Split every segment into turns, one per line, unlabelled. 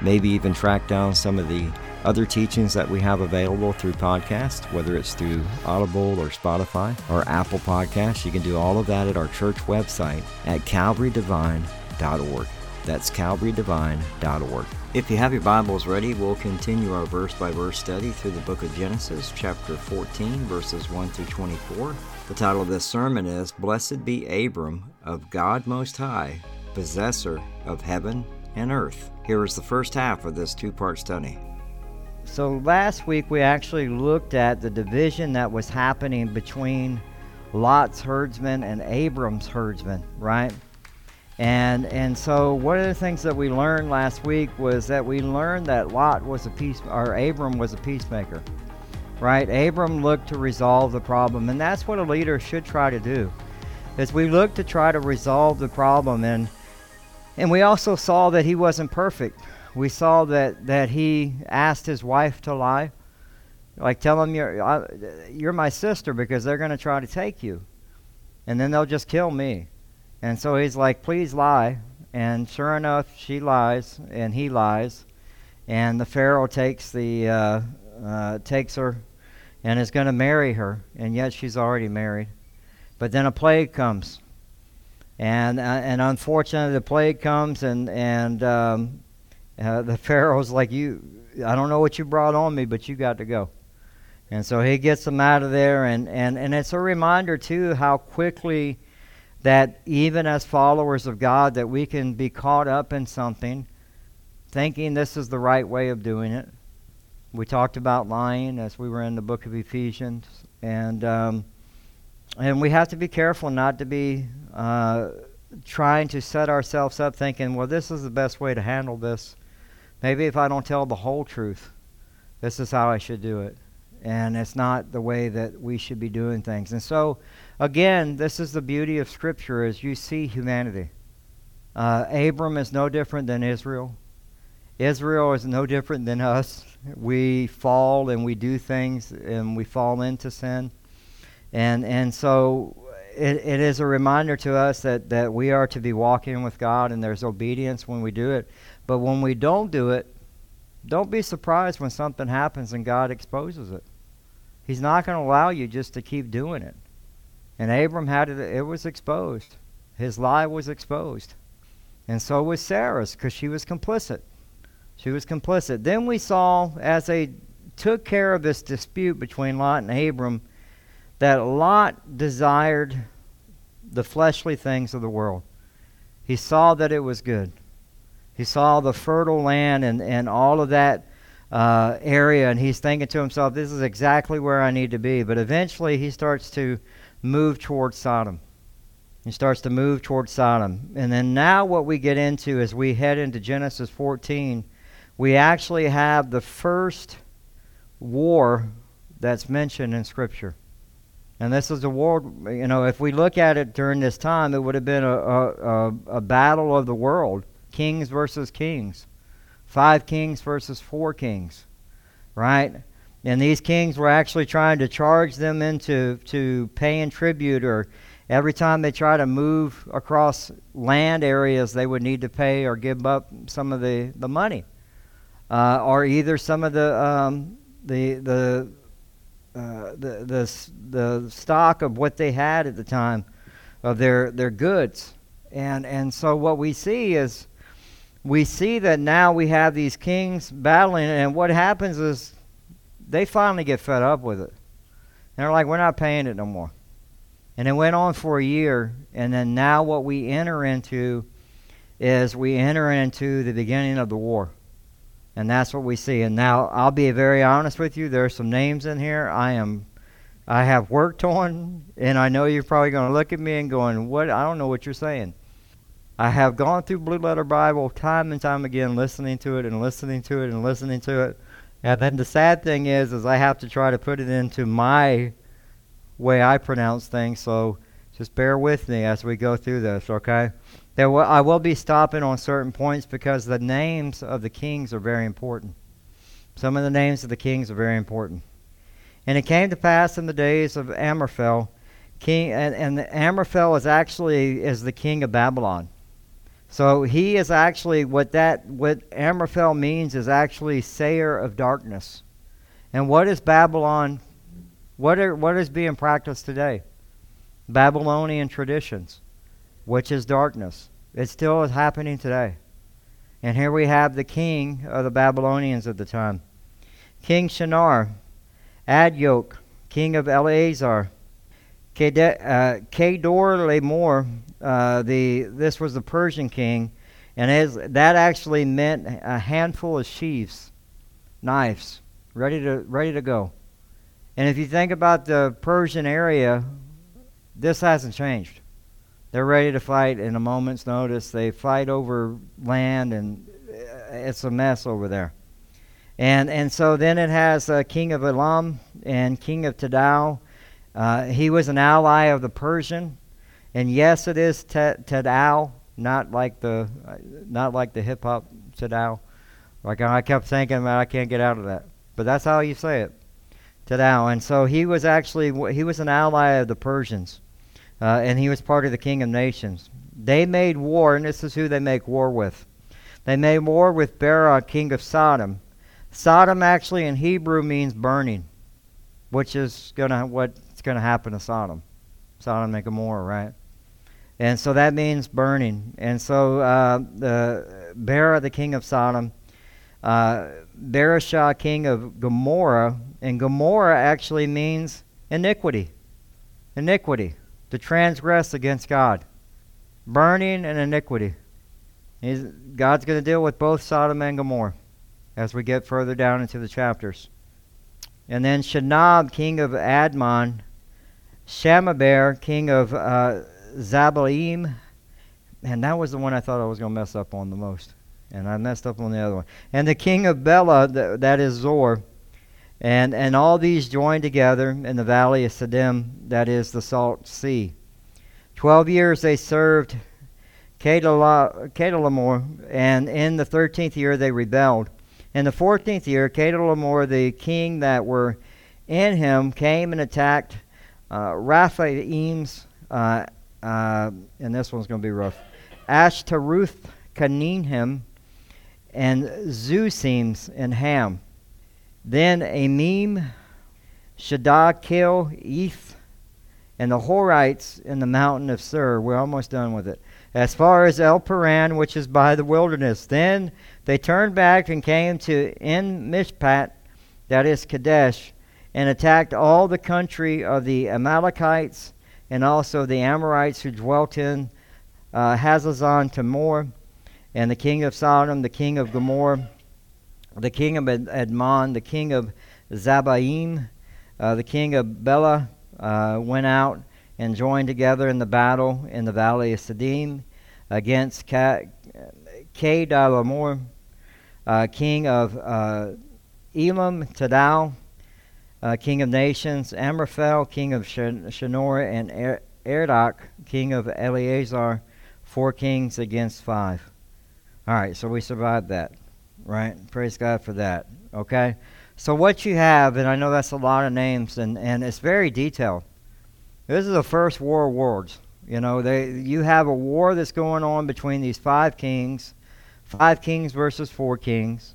maybe even track down some of the other teachings that we have available through podcast, whether it's through Audible or Spotify or Apple Podcasts. You can do all of that at our church website at calvarydevine.org. That's calvarydevine.org. If you have your Bibles ready, we'll continue our verse by verse study through the book of Genesis, chapter 14, verses 1 through 24. The title of this sermon is Blessed be Abram of God Most High, possessor of heaven and earth. Here is the first half of this two part study. So last week we actually looked at the division that was happening between Lot's herdsmen and Abram's herdsmen, right? And and so one of the things that we learned last week was that we learned that Lot was a peace or Abram was a peacemaker. Right? Abram looked to resolve the problem, and that's what a leader should try to do. Is we look to try to resolve the problem and and we also saw that he wasn't perfect we saw that, that he asked his wife to lie. Like, tell him you're, I, you're my sister because they're going to try to take you. And then they'll just kill me. And so he's like, please lie. And sure enough, she lies and he lies. And the Pharaoh takes, the, uh, uh, takes her and is going to marry her. And yet she's already married. But then a plague comes. And, uh, and unfortunately, the plague comes and, and um, uh, the Pharaoh's like, you, I don't know what you brought on me, but you got to go. And so he gets them out of there, and, and, and it's a reminder, too, how quickly that even as followers of God, that we can be caught up in something, thinking this is the right way of doing it. We talked about lying as we were in the book of Ephesians, and um, and we have to be careful not to be uh, trying to set ourselves up thinking, well, this is the best way to handle this. Maybe if I don't tell the whole truth, this is how I should do it. And it's not the way that we should be doing things. And so, again, this is the beauty of Scripture as you see humanity. Uh, Abram is no different than Israel. Israel is no different than us. We fall and we do things and we fall into sin. And, and so it, it is a reminder to us that, that we are to be walking with God and there's obedience when we do it. But when we don't do it, don't be surprised when something happens and God exposes it. He's not going to allow you just to keep doing it. And Abram had it, it was exposed. His lie was exposed. And so was Sarah's because she was complicit. She was complicit. Then we saw as they took care of this dispute between Lot and Abram that Lot desired the fleshly things of the world. He saw that it was good. He saw the fertile land and, and all of that uh, area, and he's thinking to himself, this is exactly where I need to be. But eventually, he starts to move towards Sodom. He starts to move towards Sodom. And then now, what we get into as we head into Genesis 14, we actually have the first war that's mentioned in Scripture. And this is a war, you know, if we look at it during this time, it would have been a, a, a, battle of the world. Kings versus kings, five kings versus four kings, right? And these kings were actually trying to charge them into to paying tribute, or every time they try to move across land areas, they would need to pay or give up some of the the money, uh, or either some of the um, the the, uh, the the the stock of what they had at the time of their their goods, and and so what we see is we see that now we have these kings battling, and what happens is they finally get fed up with it. And they're like, we're not paying it no more.
And it went on for a year. And then now what we enter into is we enter into the beginning of the war. And that's what we see. And now I'll be very honest with you. There are some names in here I am I have worked on, and I know you're probably going to look at me and going, "What? I don't know what you're saying." I have gone through Blue Letter Bible time and time again, listening to it and listening to it and listening to it. And then the sad thing is, is I have to try to put it into my way I pronounce things. So just bear with me as we go through this, okay? There I will be stopping on certain points because the names of the kings are very important. Some of the names of the kings are very important. And it came to pass in the days of Amraphel, king, and, and Amraphel is actually is the king of Babylon. So he is actually what that what Amraphel means is actually sayer of darkness. And what is Babylon? What are what is being practiced today? Babylonian traditions, which is darkness. It still is happening today. And here we have the king of the Babylonians at the time. King Shinar, Adyoc, king of Ellasar, Kedor uh, Lamor, uh, the this was the Persian king, and as, that actually meant a handful of sheaves, knives, ready to ready to go. And if you think about the Persian area, this hasn't changed. They're ready to fight in a moment's notice. They fight over land, and uh, it's a mess over there. And and so then it has uh, king of Elam and king of Tidal. Uh, he was an ally of the Persian, and yes, it is Tidal, not like the uh, not like the hip hop Tidal. Like I kept thinking, man, I can't get out of that. But that's how you say it, Tidal. And so he was actually he was an ally of the Persians uh, and he was part of the King of Nations. They made war, and this is who they make war with. They made war with Bera, king of Sodom. Sodom actually in Hebrew means burning, which is gonna what's gonna happen to Sodom. Sodom and Gomorrah, right? And so that means burning. And so uh, the Bera, the king of Sodom, uh, Birsha, king of Gomorrah, and Gomorrah actually means iniquity. Iniquity to transgress against God. Burning and iniquity. He's, God's going to deal with both Sodom and Gomorrah as we get further down into the chapters. And then Shinab, king of Admon, Shemeber, king of uh, Zabalim, and that was the one I thought I was going to mess up on the most. And I messed up on the other one. And the king of Bela, th- that is Zoar, and, and all these joined together in the valley of Siddim, that is the Salt Sea. Twelve years they served Chedorlaomer, and in the thirteenth year they rebelled. In the fourteenth year, Chedorlaomer, the king that were in him, came and attacked uh, Raphaim's, uh, uh, and this one's going to be rough, Ashteroth, Kaninhim, and Zuzims and Ham. Then Amim, Shaddai, Kil, Eth, and the Horites in the mountain of Sur. We're almost done with it. As far as El Paran, which is by the wilderness. Then they turned back and came to En Mishpat, that is Kadesh, and attacked all the country of the Amalekites and also the Amorites who dwelt in uh, Hazezon Tamar, and the king of Sodom, the king of Gomorrah the king of Admon, the king of Zabaim, uh, the king of Bela uh, went out and joined together in the battle in the valley of Siddim against Chedorlaomer, uh, king of uh, Elam, Tidal, uh, king of nations, Amraphel, king of Shinar, and er- king of Ellasar, four kings against five. All right, so we survived that right? Praise God for that. Okay? So what you have, and I know that's a lot of names, and, and it's very detailed. This is the first war of worlds. You know, they you have a war that's going on between these five kings, five kings versus four kings,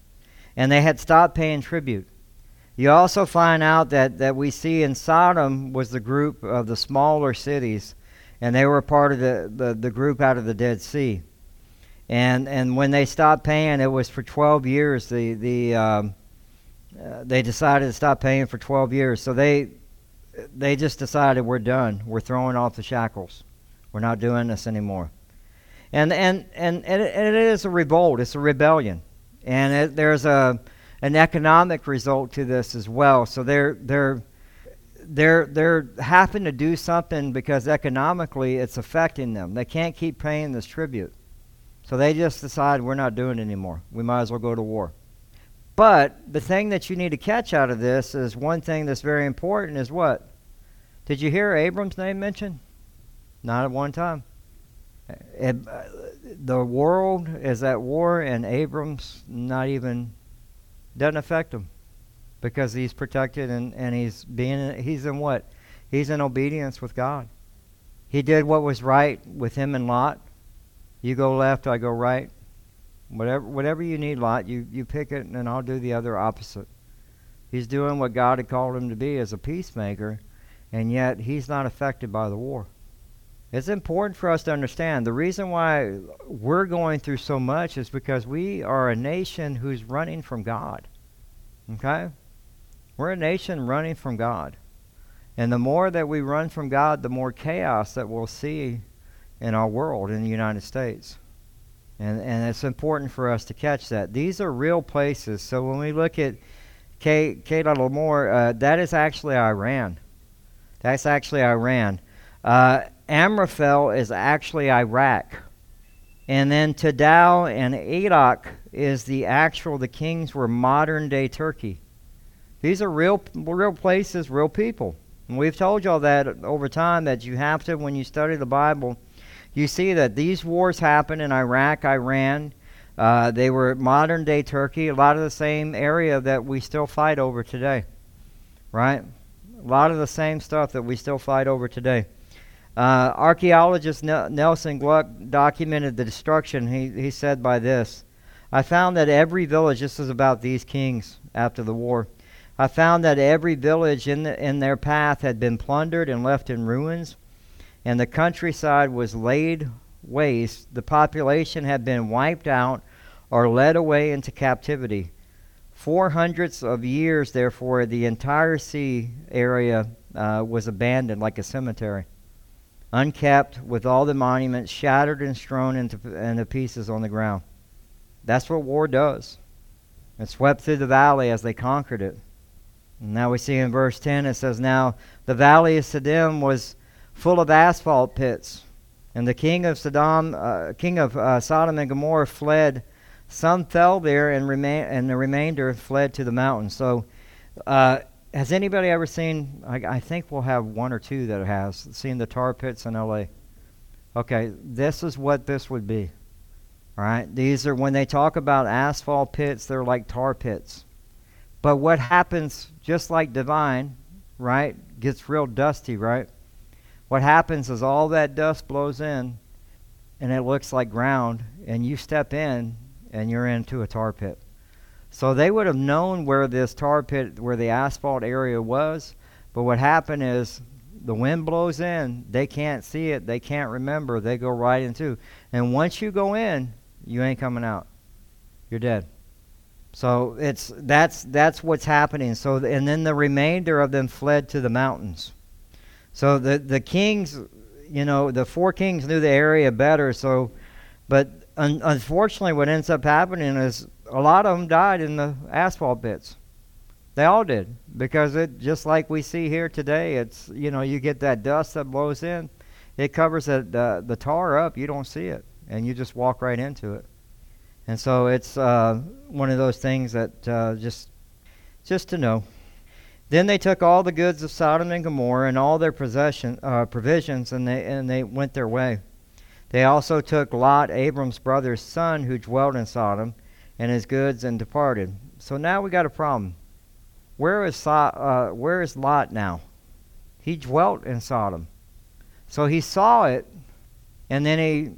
and they had stopped paying tribute. You also find out that, that we see in Sodom was the group of the smaller cities, and they were part of the, the, the group out of the Dead Sea and and when they stopped paying, it was for 12 years. The the um, uh, they decided to stop paying for 12 years. So they they just decided we're done. We're throwing off the shackles. We're not doing this anymore. And and and, and, it, it is a revolt. It's a rebellion, and it, there's a an economic result to this as well. So they're they're they're they're having to do something because economically it's affecting them. They can't keep paying this tribute. So they just decide we're not doing it anymore. We might as well go to war. But the thing that you need to catch out of this is one thing that's very important is what? Did you hear Abram's name mentioned? Not at one time. It, uh, the world is at war, and Abram's not even doesn't affect him because he's protected and, and he's being he's in what? He's in obedience with God. He did what was right with him and Lot. You go left, I go right. Whatever whatever you need, Lot, you, you pick it and I'll do the other opposite. He's doing what God had called him to be as a peacemaker, and yet he's not affected by the war. It's important for us to understand the reason why we're going through so much is because we are a nation who's running from God. Okay? We're a nation running from God. And the more that we run from God, the more chaos that we'll see in our world in the United States. And, and it's important for us to catch that. These are real places. So when we look at K. K. Uh, that is actually Iran. That's actually Iran. Uh, Amraphel is actually Iraq. And then Tadal and Adak is the actual, the kings were modern day Turkey. These are real, real places, real people. And we've told y'all that over time that you have to, when you study the Bible, you see that these wars happened in Iraq, Iran. Uh, they were modern day Turkey, a lot of the same area that we still fight over today, right? A lot of the same stuff that we still fight over today. Uh, archaeologist Nelson Glueck documented the destruction. He, he said by this I found that every village, this is about these kings after the war, I found that every village in, the, in their path had been plundered and left in ruins and the countryside was laid waste. The population had been wiped out or led away into captivity. Four hundreds of years, therefore, the entire sea area uh, was abandoned like a cemetery, unkept, with all the monuments shattered and strewn into, into pieces on the ground. That's what war does. It swept through the valley as they conquered it. And now we see in verse 10 it says, Now the valley of Siddim was full of asphalt pits. And the king of Sodom, uh, king of uh, Sodom and Gomorrah fled. Some fell there, and remain, and the remainder fled to the mountains. So, uh, has anybody ever seen? I, I, think we'll have one or two that has seen the tar pits in L.A. Okay, this is what this would be. All right, these are when they talk about asphalt pits, they're like tar pits. But what happens, just like Devine, right, gets real dusty, right? What happens is all that dust blows in and it looks like ground, and you step in and you're into a tar pit. So they would have known where this tar pit, where the asphalt area was, but what happened is the wind blows in, they can't see it, they can't remember, they go right into. And once you go in, you ain't coming out. You're dead. So it's that's that's what's happening. So and then the remainder of them fled to the mountains. So the the kings, you know, the four kings knew the area better. So, but un- unfortunately, what ends up happening is a lot of them died in the asphalt pits. They all did because it just like we see here today. It's you know you get that dust that blows in, it covers the the, the tar up. You don't see it, and you just walk right into it. And so it's uh, one of those things that uh, just just to know. Then they took all the goods of Sodom and Gomorrah and all their possession, uh, provisions, and they, and they went their way. They also took Lot, Abram's brother's son, who dwelt in Sodom, and his goods, and departed. So now we got a problem. Where is, uh, where is Lot now? He dwelt in Sodom. So he saw it, and then he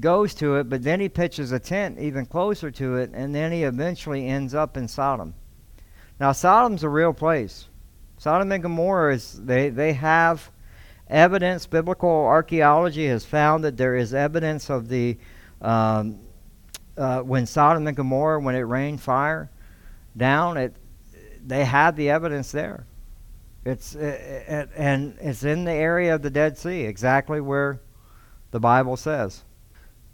goes to it, but then he pitches a tent even closer to it, and then he eventually ends up in Sodom. Now, Sodom's a real place. Sodom and Gomorrah is they they have evidence. Biblical archaeology has found that there is evidence of the um, uh, when Sodom and Gomorrah when it rained fire down. It they had the evidence there. It's it, it, and it's in the area of the Dead Sea, exactly where the Bible says.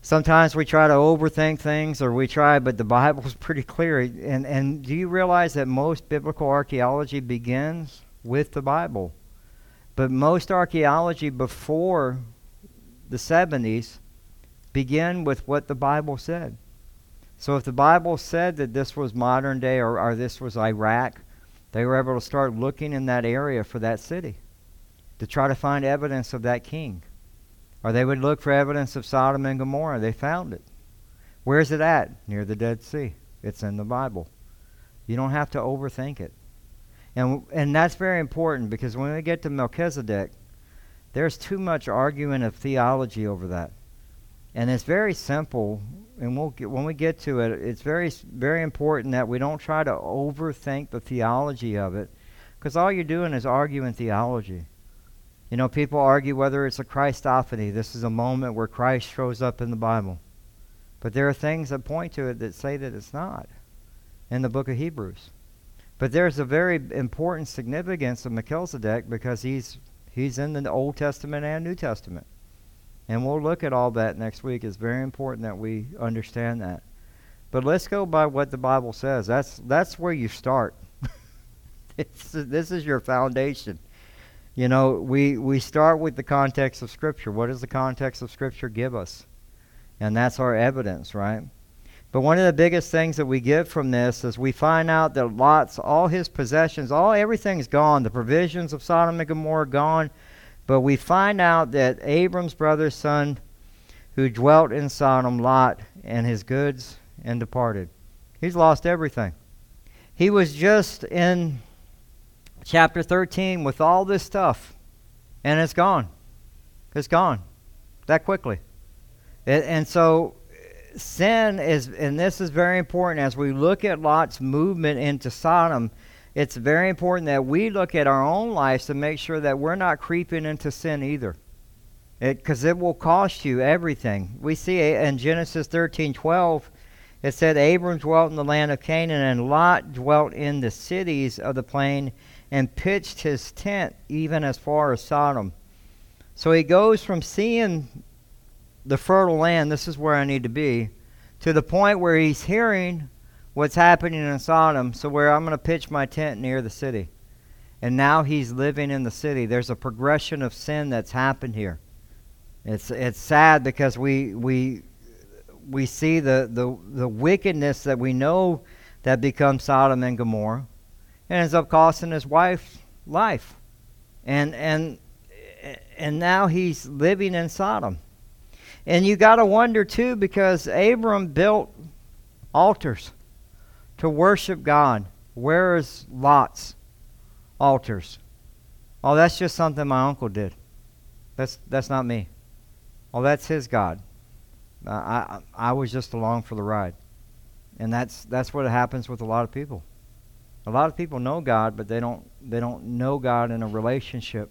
Sometimes we try to overthink things, or we try, but the Bible is pretty clear. And and do you realize that most biblical archaeology begins with the Bible? But most archaeology before the 70s begin with what the Bible said. So if the Bible said that this was modern day or, or this was Iraq, they were able to start looking in that area for that city to try to find evidence of that king. Or they would look for evidence of Sodom and Gomorrah. They found it. Where's it at? Near the Dead Sea. It's in the Bible. You don't have to overthink it. And, and that's very important because when we get to Melchizedek, there's too much arguing of theology over that. And it's very simple, and we'll get, when we get to it, it's very, very important that we don't try to overthink the theology of it because all you're doing is arguing theology. You know, people argue whether it's a Christophany. This is a moment where Christ shows up in the Bible. But there are things that point to it that say that it's not in the book of Hebrews. But there's a very important significance of Melchizedek because he's he's in the Old Testament and New Testament. And we'll look at all that next week. It's very important that we understand that. But let's go by what the Bible says. That's that's where you start. this is your foundation. You know, we, we start with the context of Scripture. What does the context of Scripture give us? And that's our evidence, right? But one of the biggest things that we get from this is we find out that Lot's, all his possessions, all everything's gone. The provisions of Sodom and Gomorrah gone. But we find out that Abram's brother's son, who dwelt in Sodom, Lot, and his goods, and departed. He's lost everything. He was just in chapter 13 with all this stuff, and it's gone. It's gone that quickly. And so sin is, and this is very important as we look at Lot's movement into Sodom. It's very important that we look at our own lives to make sure that we're not creeping into sin either, because it, it, will cost you everything. We see in Genesis thirteen twelve, it said Abram dwelt in the land of Canaan, and Lot dwelt in the cities of the plain and pitched his tent even as far as Sodom. So he goes from seeing the fertile land, this is where I need to be, to the point where he's hearing what's happening in Sodom, so where I'm going to pitch my tent near the city. And now he's living in the city. There's a progression of sin that's happened here. It's it's sad because we we we see the, the, the wickedness that we know that becomes Sodom and Gomorrah and ends up costing his wife life. And and and now he's living in Sodom. And you got to wonder too because Abram built altars to worship God. Where is Lot's altars? Oh, that's just something my uncle did. That's that's not me. Oh, that's his God. I, I I was just along for the ride. And that's that's what happens with a lot of people. A lot of people know God, but they don't they don't know God in a relationship.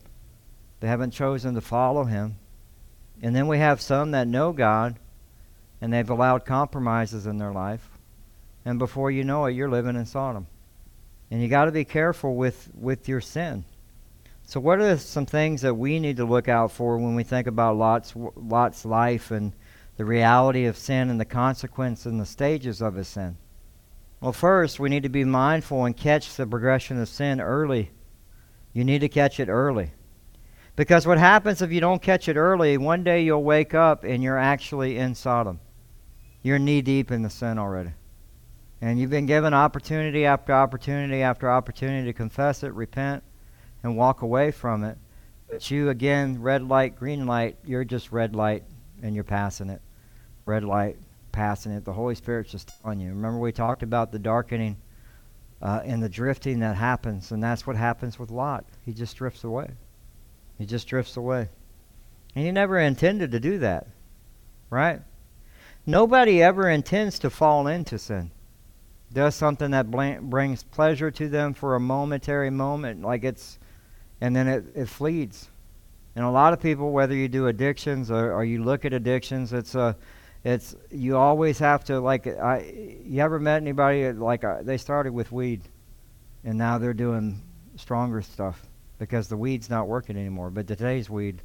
They haven't chosen to follow him. And then we have some that know God and they've allowed compromises in their life. And before you know it, you're living in Sodom. And you got to be careful with with your sin. So what are some things that we need to look out for when we think about Lot's Lot's life and the reality of sin and the consequence and the stages of his sin? Well, first, we need to be mindful and catch the progression of sin early. You need to catch it early. Because what happens if you don't catch it early, one day you'll wake up and you're actually in Sodom. You're knee deep in the sin already. And you've been given opportunity after opportunity after opportunity to confess it, repent, and walk away from it. But you, again, red light, green light, you're just red light and you're passing it. Red light, passing it. The Holy Spirit's just on you. Remember, we talked about the darkening uh, and the drifting that happens, and that's what happens with Lot. He just drifts away. He just drifts away. And he never intended to do that, right? Nobody ever intends to fall into sin. Does something that bl- brings pleasure to them for a momentary moment, like it's, and then it, it flees. And a lot of people, whether you do addictions or, or you look at addictions, it's a it's you always have to like I. You ever met anybody like uh, they started with weed, and now they're doing stronger stuff. because the weed's not working anymore. But today's weed,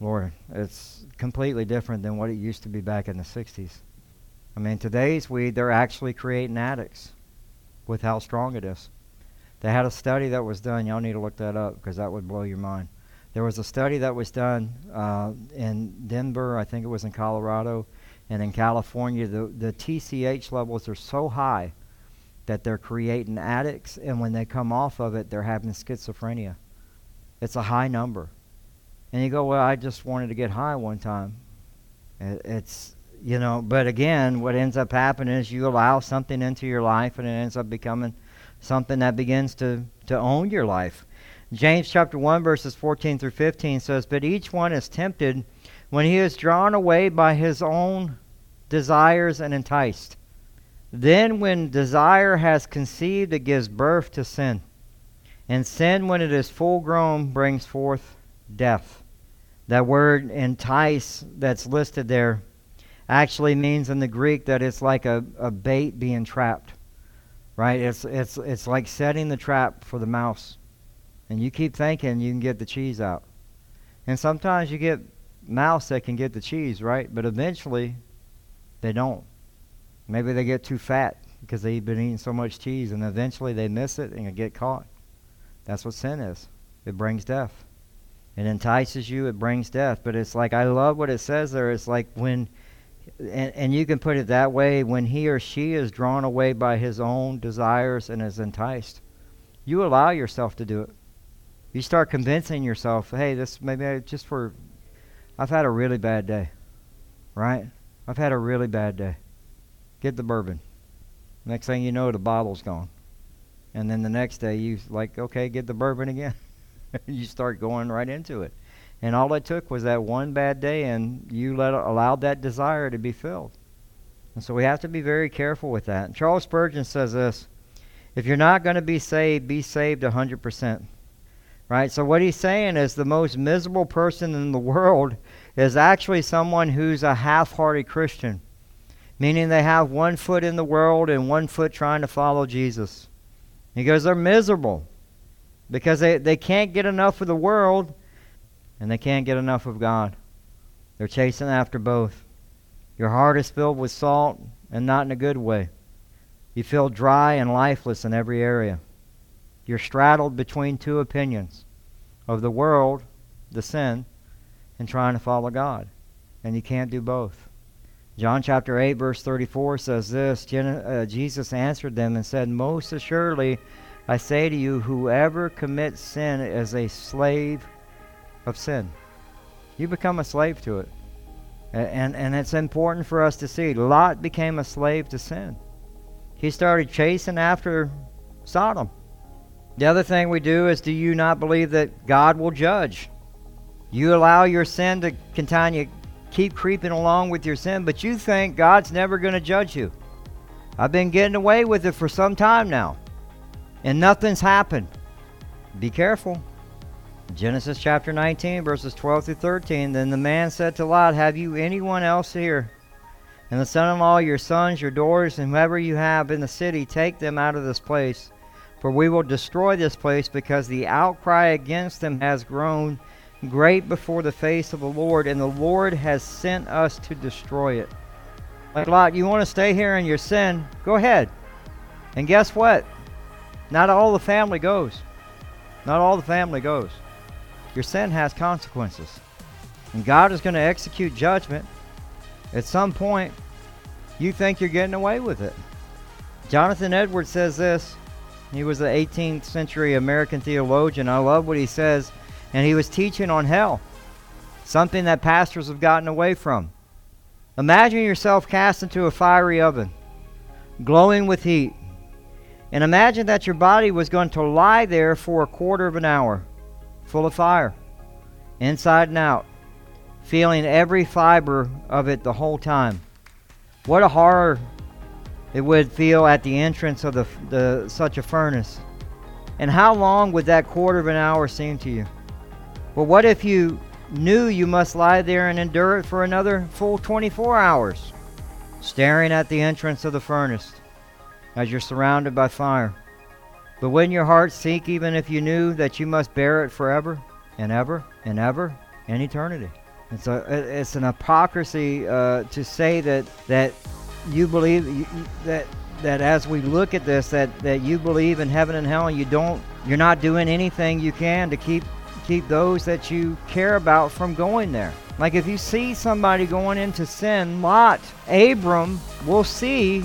Lord, it's completely different than what it used to be back in the 60s. I mean, today's weed, they're actually creating addicts with how strong it is. They had a study that was done. Y'all need to look that up because that would blow your mind. There was a study that was done uh, in Denver, I think it was in Colorado, and in California. The, the TCH levels are so high that they're creating addicts, and when they come off of it, they're having schizophrenia. It's a high number. And you go, well, I just wanted to get high one time. It, it's, you know, but again, what ends up happening is you allow something into your life, and it ends up becoming something that begins to, to own your life. James chapter 1, verses 14 through 15 says, But each one is tempted when he is drawn away by his own desires and enticed. Then, when desire has conceived, it gives birth to sin. And sin, when it is full grown, brings forth death. That word entice that's listed there actually means in the Greek that it's like a, a bait being trapped. Right? It's, it's, it's like setting the trap for the mouse. And you keep thinking you can get the cheese out. And sometimes you get mouse that can get the cheese, right? But eventually they don't. Maybe they get too fat because they've been eating so much cheese and eventually they miss it and get caught. That's what sin is. It brings death. It entices you, it brings death. But it's like, I love what it says there. It's like when, and, and you can put it that way, when he or she is drawn away by his own desires and is enticed, you allow yourself to do it. You start convincing yourself, hey, this maybe I just for, I've had a really bad day, right? I've had a really bad day. Get the bourbon. Next thing you know, the bottle's gone. And then the next day, you like, okay, get the bourbon again. you start going right into it. And all it took was that one bad day, and you let allowed that desire to be filled. And so we have to be very careful with that. And Charles Spurgeon says this if you're not going to be saved, be saved 100%. Right? So what he's saying is the most miserable person in the world is actually someone who's a half-hearted Christian, meaning they have one foot in the world and one foot trying to follow Jesus. He goes, they're miserable because they, they can't get enough of the world and they can't get enough of God. They're chasing after both. Your heart is filled with salt and not in a good way. You feel dry and lifeless in every area. You're straddled between two opinions of the world, the sin, and trying to follow God. And you can't do both. John chapter 8, verse 34 says this uh, Jesus answered them and said, Most assuredly, I say to you, whoever commits sin is a slave of sin. You become a slave to it. And, and it's important for us to see. Lot became a slave to sin. He started chasing after Sodom. The other thing we do is do you not believe that God will judge? You allow your sin to continue, keep creeping along with your sin, but you think God's never going to judge you. I've been getting away with it for some time now, and nothing's happened. Be careful. Genesis chapter 19, verses 12 through 13. Then the man said to Lot, Have you anyone else here? And the son in law, your sons, your daughters, and whoever you have in the city, take them out of this place for we will destroy this place because the outcry against them has grown great before the face of the Lord, and the Lord has sent us to destroy it. Like Lot, you want to stay here in your sin? Go ahead. And guess what? Not all the family goes. Not all the family goes. Your sin has consequences. And God is going to execute judgment. At some point, you think you're getting away with it. Jonathan Edwards says this he was an 18th century American theologian. I love what he says. And he was teaching on hell, something that pastors have gotten away from. Imagine yourself cast into a fiery oven, glowing with heat. And imagine that your body was going to lie there for a quarter of an hour, full of fire, inside and out, feeling every fiber of it the whole time. What a horror it would feel at the entrance of the, the such a furnace. And how long would that quarter of an hour seem to you? Well, what if you knew you must lie there and endure it for another full 24 hours, staring at the entrance of the furnace as you're surrounded by fire? But wouldn't your heart sink even if you knew that you must bear it forever and ever and ever and eternity? It's a it's an hypocrisy uh, to say that that you believe that that as we look at this that that you believe in heaven and hell and you don't you're not doing anything you can to keep keep those that you care about from going there. Like if you see somebody going into sin, Lot, Abram will see